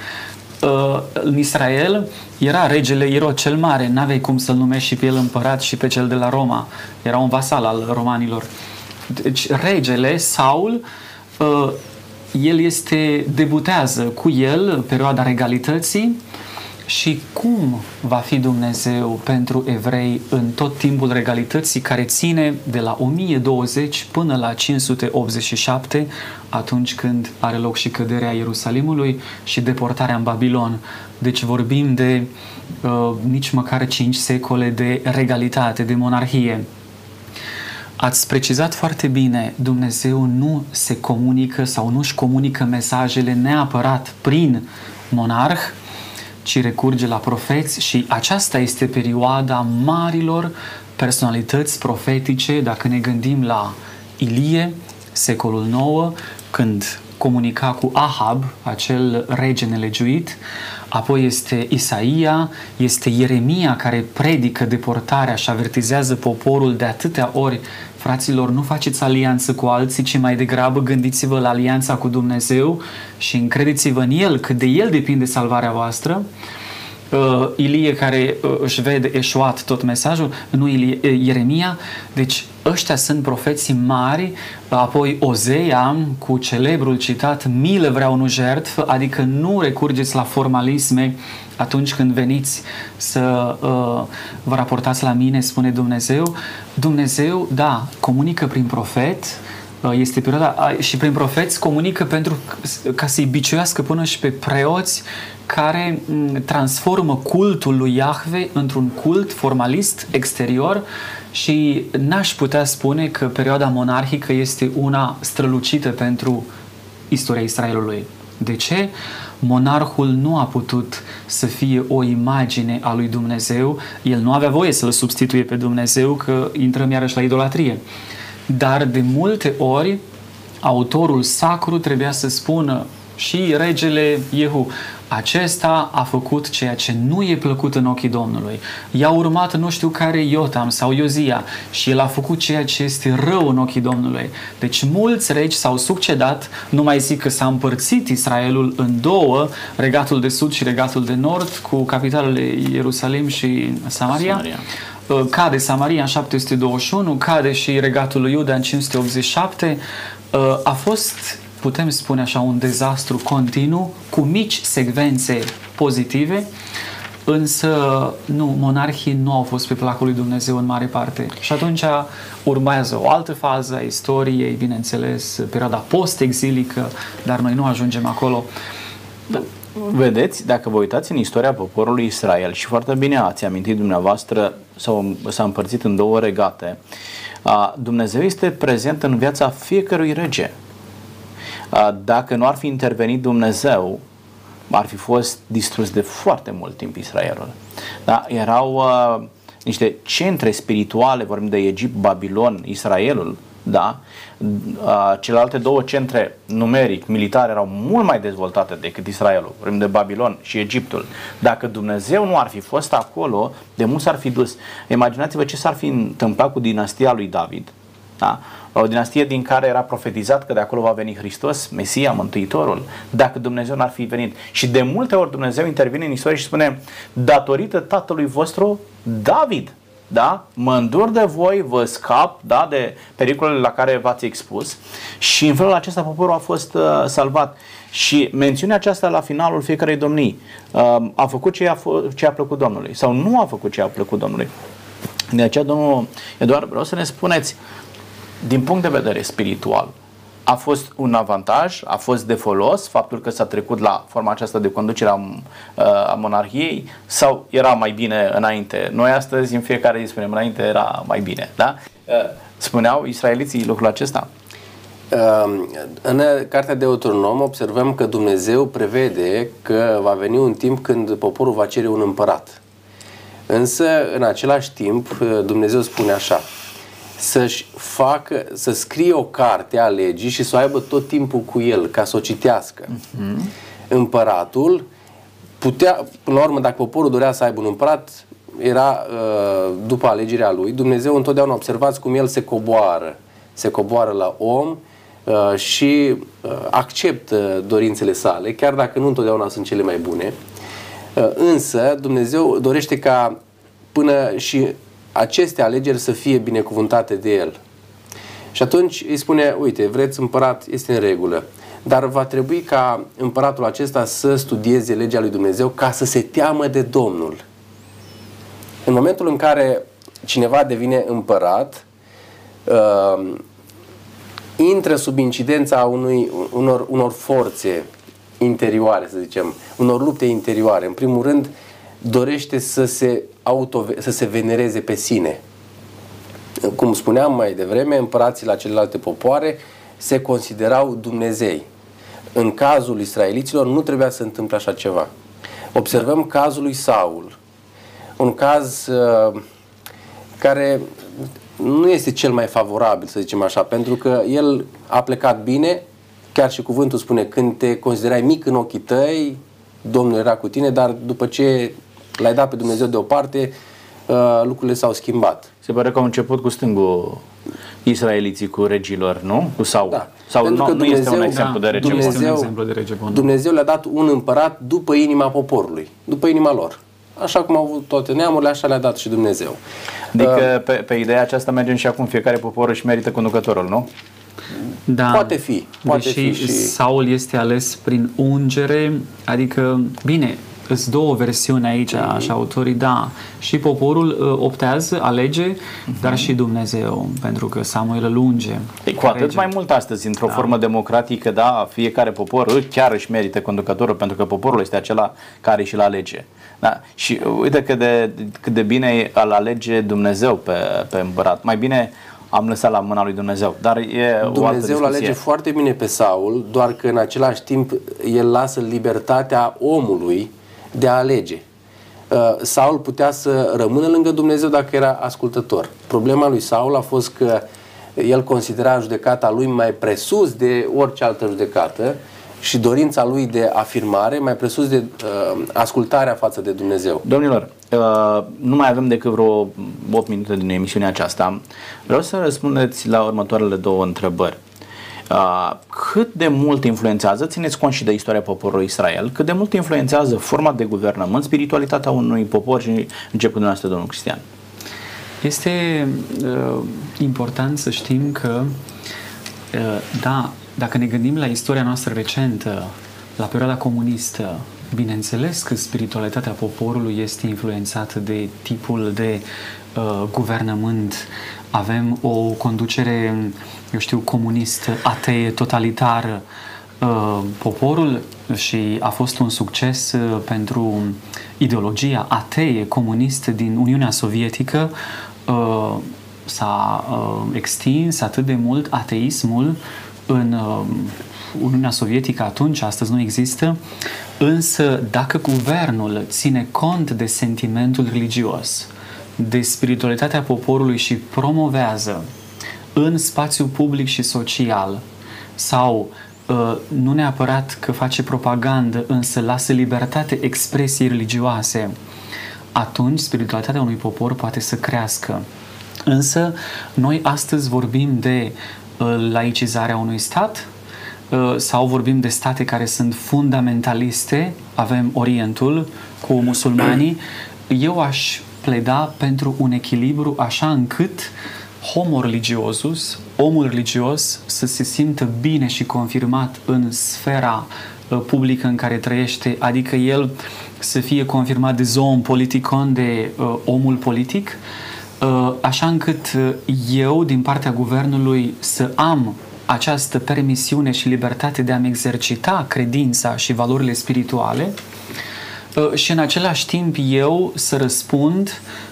Uh, în Israel era regele Iro cel mare, n-aveai cum să-l numești și pe el împărat și pe cel de la Roma. Era un vasal al romanilor. Deci regele, Saul, uh, el este, debutează cu el perioada regalității și cum va fi Dumnezeu pentru evrei în tot timpul regalității care ține de la 1020 până la 587, atunci când are loc și căderea Ierusalimului și deportarea în Babilon. Deci vorbim de uh, nici măcar 5 secole de regalitate, de monarhie. Ați precizat foarte bine, Dumnezeu nu se comunică sau nu își comunică mesajele neapărat prin monarh, ci recurge la profeți și aceasta este perioada marilor personalități profetice, dacă ne gândim la Ilie, secolul IX, când comunica cu Ahab, acel rege nelegiuit, apoi este Isaia, este Ieremia care predică deportarea și avertizează poporul de atâtea ori Fraților, nu faceți alianță cu alții, ci mai degrabă gândiți-vă la alianța cu Dumnezeu și încrediți-vă în El, că de El depinde salvarea voastră. Uh, Ilie care uh, își vede eșuat tot mesajul, nu Ilie, uh, Ieremia, deci ăștia sunt profeții mari, apoi Ozeia cu celebrul citat milă vreau nu jertfă, adică nu recurgeți la formalisme atunci când veniți să uh, vă raportați la mine, spune Dumnezeu. Dumnezeu, da, comunică prin profet, uh, este perioada și prin profeți comunică pentru ca să-i biciuiască până și pe preoți care mm, transformă cultul lui Iahve într-un cult formalist exterior și n-aș putea spune că perioada monarhică este una strălucită pentru istoria Israelului. De ce? Monarhul nu a putut să fie o imagine a lui Dumnezeu, el nu avea voie să-l substituie pe Dumnezeu, că intrăm iarăși la idolatrie. Dar de multe ori, autorul sacru trebuia să spună și regele Iehu, acesta a făcut ceea ce nu e plăcut în ochii Domnului. I-a urmat nu știu care Iotam sau Iozia și el a făcut ceea ce este rău în ochii Domnului. Deci mulți regi s-au succedat, nu mai zic că s-a împărțit Israelul în două, regatul de sud și regatul de nord, cu capitalele Ierusalim și Samaria. Samaria uh, cade Samaria în 721, cade și regatul lui Iuda în 587, uh, a fost putem spune așa, un dezastru continuu cu mici secvențe pozitive, însă nu, monarhii nu au fost pe placul lui Dumnezeu în mare parte. Și atunci urmează o altă fază a istoriei, bineînțeles, perioada post-exilică, dar noi nu ajungem acolo.
Vedeți, dacă vă uitați în istoria poporului Israel și foarte bine ați amintit dumneavoastră, sau s-a împărțit în două regate, Dumnezeu este prezent în viața fiecărui rege. Dacă nu ar fi intervenit Dumnezeu, ar fi fost distrus de foarte mult timp Israelul. Da? Erau uh, niște centre spirituale, vorbim de Egipt, Babilon, Israelul, da? Uh, celelalte două centre numeric, militare, erau mult mai dezvoltate decât Israelul, vorbim de Babilon și Egiptul. Dacă Dumnezeu nu ar fi fost acolo, de mult s-ar fi dus. Imaginați-vă ce s-ar fi întâmplat cu dinastia lui David. Da? o dinastie din care era profetizat că de acolo va veni Hristos, Mesia, Mântuitorul, dacă Dumnezeu n-ar fi venit. Și de multe ori Dumnezeu intervine în istorie și spune, datorită tatălui vostru David, da? Mă îndur de voi, vă scap, da? De pericolele la care v-ați expus și în felul acesta poporul a fost uh, salvat. Și mențiunea aceasta la finalul fiecarei domnii uh, a făcut ce a, f- ce a plăcut Domnului sau nu a făcut ce a plăcut Domnului. De aceea, domnul Eduard, vreau să ne spuneți, din punct de vedere spiritual, a fost un avantaj, a fost de folos faptul că s-a trecut la forma aceasta de conducere a, a monarhiei sau era mai bine înainte? Noi astăzi, în fiecare zi spunem înainte era mai bine, da? Spuneau israeliții lucrul acesta?
În cartea de autonom observăm că Dumnezeu prevede că va veni un timp când poporul va cere un împărat. Însă, în același timp, Dumnezeu spune așa, să-și facă, să scrie o carte a legii și să o aibă tot timpul cu el, ca să o citească. Uh-huh. Împăratul putea, până la urmă, dacă poporul dorea să aibă un împărat, era uh, după alegerea lui. Dumnezeu întotdeauna observați cum el se coboară. Se coboară la om uh, și uh, acceptă dorințele sale, chiar dacă nu întotdeauna sunt cele mai bune. Însă Dumnezeu dorește ca până și aceste alegeri să fie binecuvântate de el. Și atunci îi spune, uite, vreți împărat, este în regulă. Dar va trebui ca împăratul acesta să studieze legea lui Dumnezeu ca să se teamă de Domnul. În momentul în care cineva devine împărat, uh, intră sub incidența unui, unor, unor forțe interioare, să zicem, unor lupte interioare. În primul rând, dorește să se, auto, să se venereze pe sine. cum spuneam mai devreme, împărații la celelalte popoare se considerau Dumnezei. În cazul israeliților nu trebuia să se întâmple așa ceva. Observăm cazul lui Saul, un caz uh, care nu este cel mai favorabil, să zicem așa, pentru că el a plecat bine, chiar și cuvântul spune, când te considerai mic în ochii tăi, Domnul era cu tine, dar după ce l-ai dat pe Dumnezeu deoparte, uh, lucrurile s-au schimbat.
Se pare că au început cu stângul israeliții cu regilor, nu? Cu Saul.
Da.
Sau
Pentru
nu,
că
nu este un
Dumnezeu-
exemplu
da,
de rege
Dumnezeu-
bun.
Este un exemplu de rege bun.
Dumnezeu le-a dat un împărat după inima poporului, după inima lor. Așa cum au avut toate neamurile, așa le-a dat și Dumnezeu.
Adică pe, pe ideea aceasta mergem și acum fiecare popor își merită conducătorul, nu?
Da.
Poate fi, poate
Deși
fi și-
Saul este ales prin ungere, adică, bine, sunt două versiuni aici, așa, autorii, da. Și poporul uh, optează, alege, dar și Dumnezeu, pentru că Samuel îl unge.
Ei, cu atât
Rege.
mai mult astăzi, într-o formă democratică, da, fiecare popor î- chiar își merită conducătorul, pentru că poporul este acela care și-l alege. Da? Și uh, uite cât de, cât de bine îl alege Dumnezeu pe, pe împărat. Mai bine am lăsat la mâna lui Dumnezeu, dar e o altă
Dumnezeu îl
discuție.
alege foarte bine pe Saul, doar că în același timp el lasă libertatea omului de a alege. Uh, Saul putea să rămână lângă Dumnezeu dacă era ascultător. Problema lui Saul a fost că el considera judecata lui mai presus de orice altă judecată și dorința lui de afirmare mai presus de uh, ascultarea față de Dumnezeu.
Domnilor, uh, nu mai avem decât vreo 8 minute din emisiunea aceasta. Vreau să răspundeți la următoarele două întrebări. Uh, cât de mult influențează, țineți cont și de istoria poporului Israel, cât de mult influențează forma de guvernământ, spiritualitatea unui popor și începând dumneavoastră, domnul Cristian?
Este uh, important să știm că, uh, da, dacă ne gândim la istoria noastră recentă, la perioada comunistă, bineînțeles că spiritualitatea poporului este influențată de tipul de uh, guvernământ. Avem o conducere, eu știu, comunistă, atee, totalitară. Uh, poporul și a fost un succes uh, pentru ideologia atee comunistă din Uniunea Sovietică uh, s-a uh, extins atât de mult ateismul în uh, Uniunea Sovietică atunci, astăzi nu există, însă dacă guvernul ține cont de sentimentul religios, de spiritualitatea poporului și promovează în spațiu public și social sau uh, nu neapărat că face propagandă, însă lasă libertate expresiei religioase, atunci spiritualitatea unui popor poate să crească. Însă, noi astăzi vorbim de uh, laicizarea unui stat uh, sau vorbim de state care sunt fundamentaliste, avem Orientul cu musulmanii. Eu aș pleda pentru un echilibru așa încât homo religiosus, omul religios, să se simtă bine și confirmat în sfera uh, publică în care trăiește, adică el să fie confirmat de zoon politicon, de uh, omul politic, uh, așa încât uh, eu, din partea guvernului, să am această permisiune și libertate de a-mi exercita credința și valorile spirituale uh, și în același timp eu să răspund uh,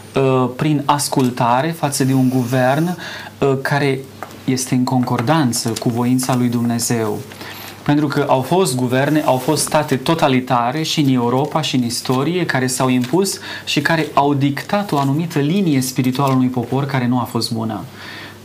prin ascultare față de un guvern uh, care este în concordanță cu voința lui Dumnezeu. Pentru că au fost guverne, au fost state totalitare și în Europa și în istorie care s-au impus și care au dictat o anumită linie spirituală unui popor care nu a fost bună.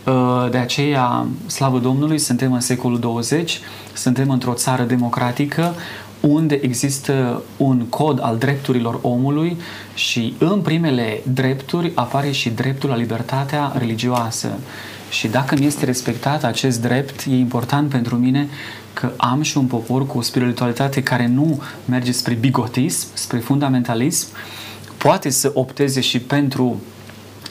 Uh, De aceea, slavă Domnului, suntem în secolul 20, suntem într-o țară democratică unde există un cod al drepturilor omului și în primele drepturi apare și dreptul la libertatea religioasă. Și dacă mi este respectat acest drept, e important pentru mine că am și un popor cu o spiritualitate care nu merge spre bigotism, spre fundamentalism, poate să opteze și pentru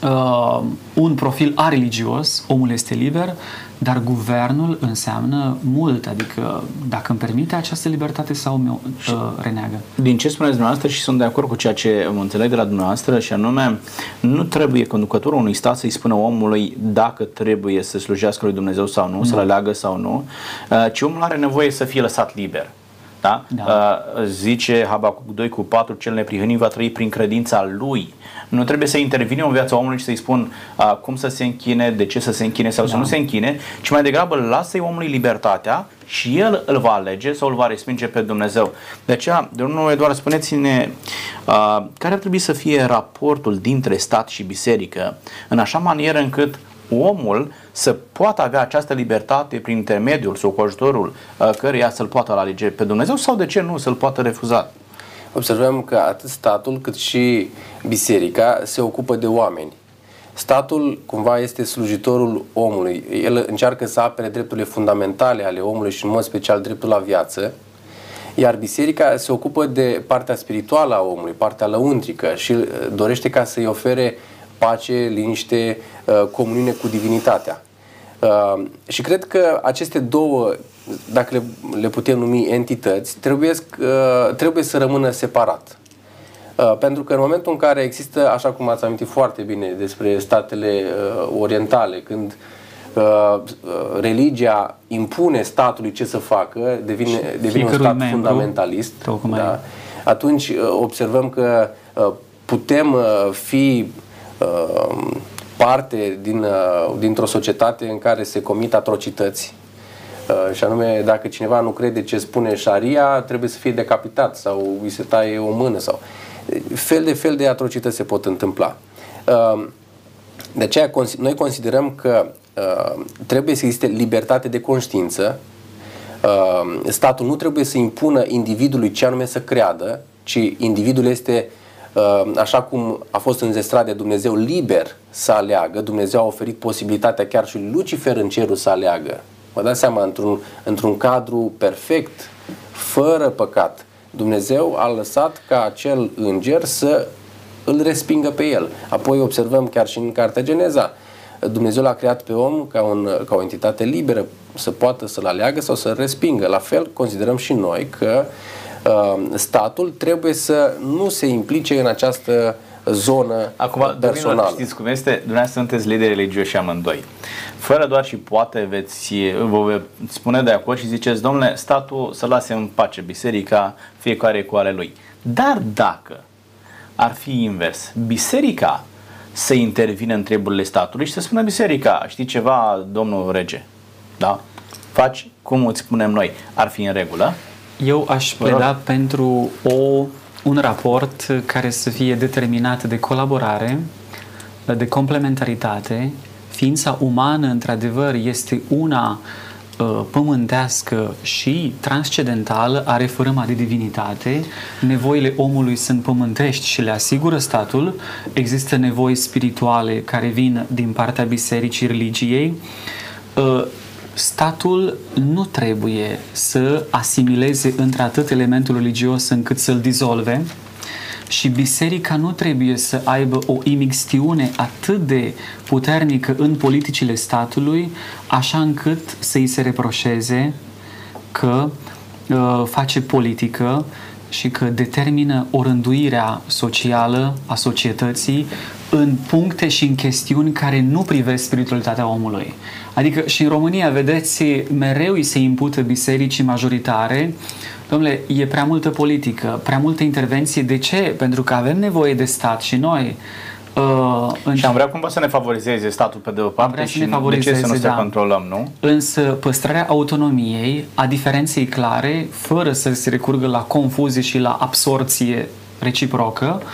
uh, un profil areligios, omul este liber, dar guvernul înseamnă mult, adică dacă îmi permite această libertate sau mi-o uh, reneagă.
Din ce spuneți dumneavoastră și sunt de acord cu ceea ce mă înțeleg de la dumneavoastră și anume, nu trebuie conducătorul unui stat să-i spună omului dacă trebuie să slujească lui Dumnezeu sau nu, să-l aleagă sau nu, uh, ci omul are nevoie să fie lăsat liber. Da?
Da.
Uh, zice Habacuc 2 cu 4, cel neprihănit va trăi prin credința lui, Nu trebuie să intervine în viața omului și să-i spun uh, cum să se închine, de ce să se închine sau da. să nu se închine, ci mai degrabă lasă-i omului libertatea și el îl va alege sau îl va respinge pe Dumnezeu. De aceea, domnul Eduard, spuneți-ne uh, care ar trebui să fie raportul dintre stat și biserică, în așa manieră încât omul să poată avea această libertate prin intermediul sau cu ajutorul uh, căreia să-l poată alege pe Dumnezeu sau de ce nu să-l poată refuza?
Observăm că atât statul cât și biserica se ocupă de oameni. Statul cumva este slujitorul omului. El încearcă să apere drepturile fundamentale ale omului și în mod special dreptul la viață, iar biserica se ocupă de partea spirituală a omului, partea lăuntrică și uh, dorește ca să-i ofere pace, liniște, uh, comuniune cu divinitatea. Uh, și cred că aceste două, dacă le, le putem numi entități, trebuie, trebuie să rămână separat. Pentru că în momentul în care există, așa cum ați amintit foarte bine despre statele orientale, când religia impune statului ce să facă, devine, devine un stat membru, fundamentalist, da, atunci observăm că putem fi parte din, dintr-o societate în care se comit atrocități și anume dacă cineva nu crede ce spune șaria, trebuie să fie decapitat sau îi se taie o mână sau fel de fel de atrocități se pot întâmpla. De aceea noi considerăm că trebuie să existe libertate de conștiință. Statul nu trebuie să impună individului ce anume să creadă, ci individul este așa cum a fost înzestrat de Dumnezeu liber să aleagă, Dumnezeu a oferit posibilitatea chiar și Lucifer în cerul să aleagă. Vă dați seama, într-un, într-un cadru perfect, fără păcat, Dumnezeu a lăsat ca acel înger să îl respingă pe el. Apoi observăm chiar și în Cartea Geneza, Dumnezeu l-a creat pe om ca, un, ca o entitate liberă să poată să-l aleagă sau să-l respingă. La fel considerăm și noi că uh, statul trebuie să nu se implice în această zonă
Acum, personală. știți cum este? Dumneavoastră sunteți lideri religioși amândoi. Fără doar și poate veți, vă spune de acord și ziceți, domnule, statul să lase în pace biserica, fiecare cu ale lui. Dar dacă ar fi invers, biserica să intervină în treburile statului și să spună biserica, știi ceva, domnul rege, da? Faci cum îți spunem noi, ar fi în regulă?
Eu aș pleda pentru o un raport care să fie determinat de colaborare, de complementaritate. Ființa umană, într-adevăr, este una uh, pământească și transcendentală, are fărâma de divinitate, nevoile omului sunt pământești și le asigură statul, există nevoi spirituale care vin din partea bisericii religiei, uh, statul nu trebuie să asimileze într-atât elementul religios încât să-l dizolve și biserica nu trebuie să aibă o imixtiune atât de puternică în politicile statului, așa încât să-i se reproșeze că uh, face politică și că determină o rânduirea socială a societății în puncte și în chestiuni care nu privesc spiritualitatea omului. Adică și în România, vedeți, mereu îi se impută bisericii majoritare Domnule, e prea multă politică, prea multă intervenție. De ce? Pentru că avem nevoie de stat și noi.
Uh, în... Și am vrea cumva să ne favorizeze statul pe de o parte și de ce să nu da. controlăm, nu?
Însă păstrarea autonomiei, a diferenței clare, fără să se recurgă la confuzie și la absorție reciprocă, Uh,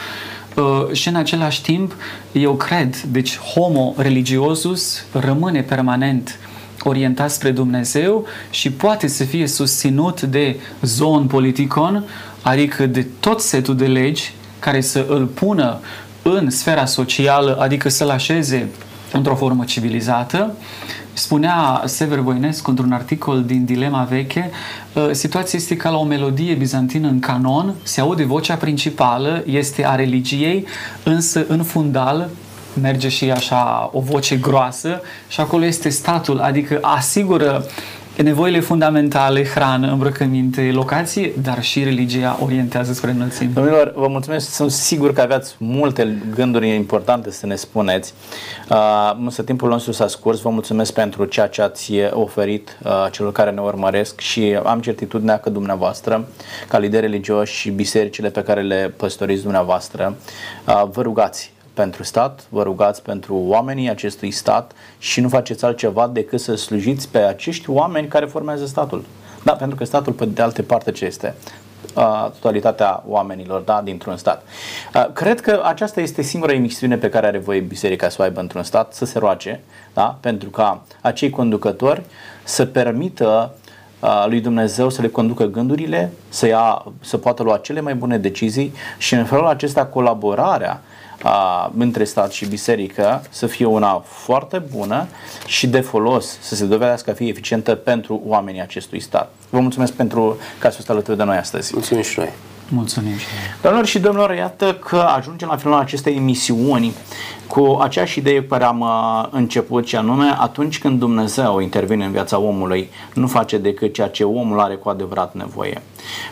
și în același timp, eu cred, deci homo religiosus rămâne permanent orientat spre Dumnezeu și poate să fie susținut de zon politicon, adică de tot setul de legi care să îl pună în sfera socială, adică să-l așeze într-o formă civilizată Spunea Sever Voinescu într-un articol din Dilema Veche, ă, situația este ca la o melodie bizantină în canon, se aude vocea principală, este a religiei, însă în fundal merge și așa o voce groasă și acolo este statul, adică asigură nevoile fundamentale, hrană, îmbrăcăminte, locație, dar și religia orientează spre înălțime.
Domnilor, vă mulțumesc, sunt sigur că aveați multe gânduri importante să ne spuneți. Uh, însă timpul nostru s-a scurs, vă mulțumesc pentru ceea ce ați oferit uh, celor care ne urmăresc și am certitudinea că dumneavoastră, ca lideri religioși și bisericile pe care le păstoriți dumneavoastră, uh, vă rugați pentru stat, vă rugați pentru oamenii acestui stat și nu faceți altceva decât să slujiți pe acești oameni care formează statul. Da, pentru că statul, pe de altă parte, ce este? totalitatea oamenilor da, dintr-un stat. Cred că aceasta este singura emisiune pe care are voie biserica să o aibă într-un stat, să se roage, da, pentru ca acei conducători să permită lui Dumnezeu să le conducă gândurile, să, ia, să poată lua cele mai bune decizii și în felul acesta colaborarea a, între stat și biserică să fie una foarte bună și de folos, să se dovedească a fi eficientă pentru oamenii acestui stat. Vă mulțumesc pentru că ați fost alături de noi astăzi.
Mulțumim și noi.
Mulțumim și
noi. Doamnelor și domnilor, iată că ajungem la finalul acestei emisiuni cu aceeași idee pe care am uh, început, și anume atunci când Dumnezeu intervine în viața omului, nu face decât ceea ce omul are cu adevărat nevoie.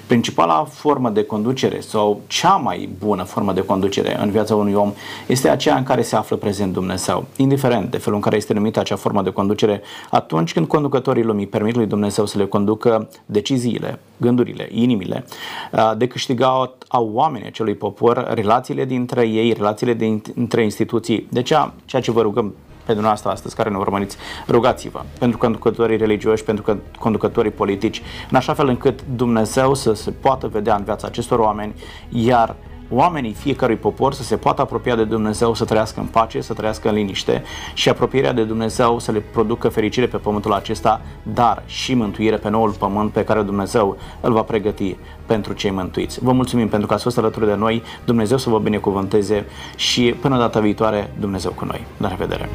Principala formă de conducere sau cea mai bună formă de conducere în viața unui om este aceea în care se află prezent Dumnezeu. Indiferent de felul în care este numită acea formă de conducere, atunci când conducătorii lumii permit lui Dumnezeu să le conducă deciziile, gândurile, inimile, uh, de câștigat au oamenii acelui popor, relațiile dintre ei, relațiile dintre instituții. De ce? Ceea ce vă rugăm pe dumneavoastră astăzi care ne urmăriți, rugați-vă pentru conducătorii religioși, pentru conducătorii politici, în așa fel încât Dumnezeu să se poată vedea în viața acestor oameni, iar oamenii fiecărui popor să se poată apropia de Dumnezeu, să trăiască în pace, să trăiască în liniște și apropierea de Dumnezeu să le producă fericire pe pământul acesta, dar și mântuire pe noul pământ pe care Dumnezeu îl va pregăti pentru cei mântuiți. Vă mulțumim pentru că ați fost alături de noi, Dumnezeu să vă binecuvânteze și până data viitoare, Dumnezeu cu noi. La revedere!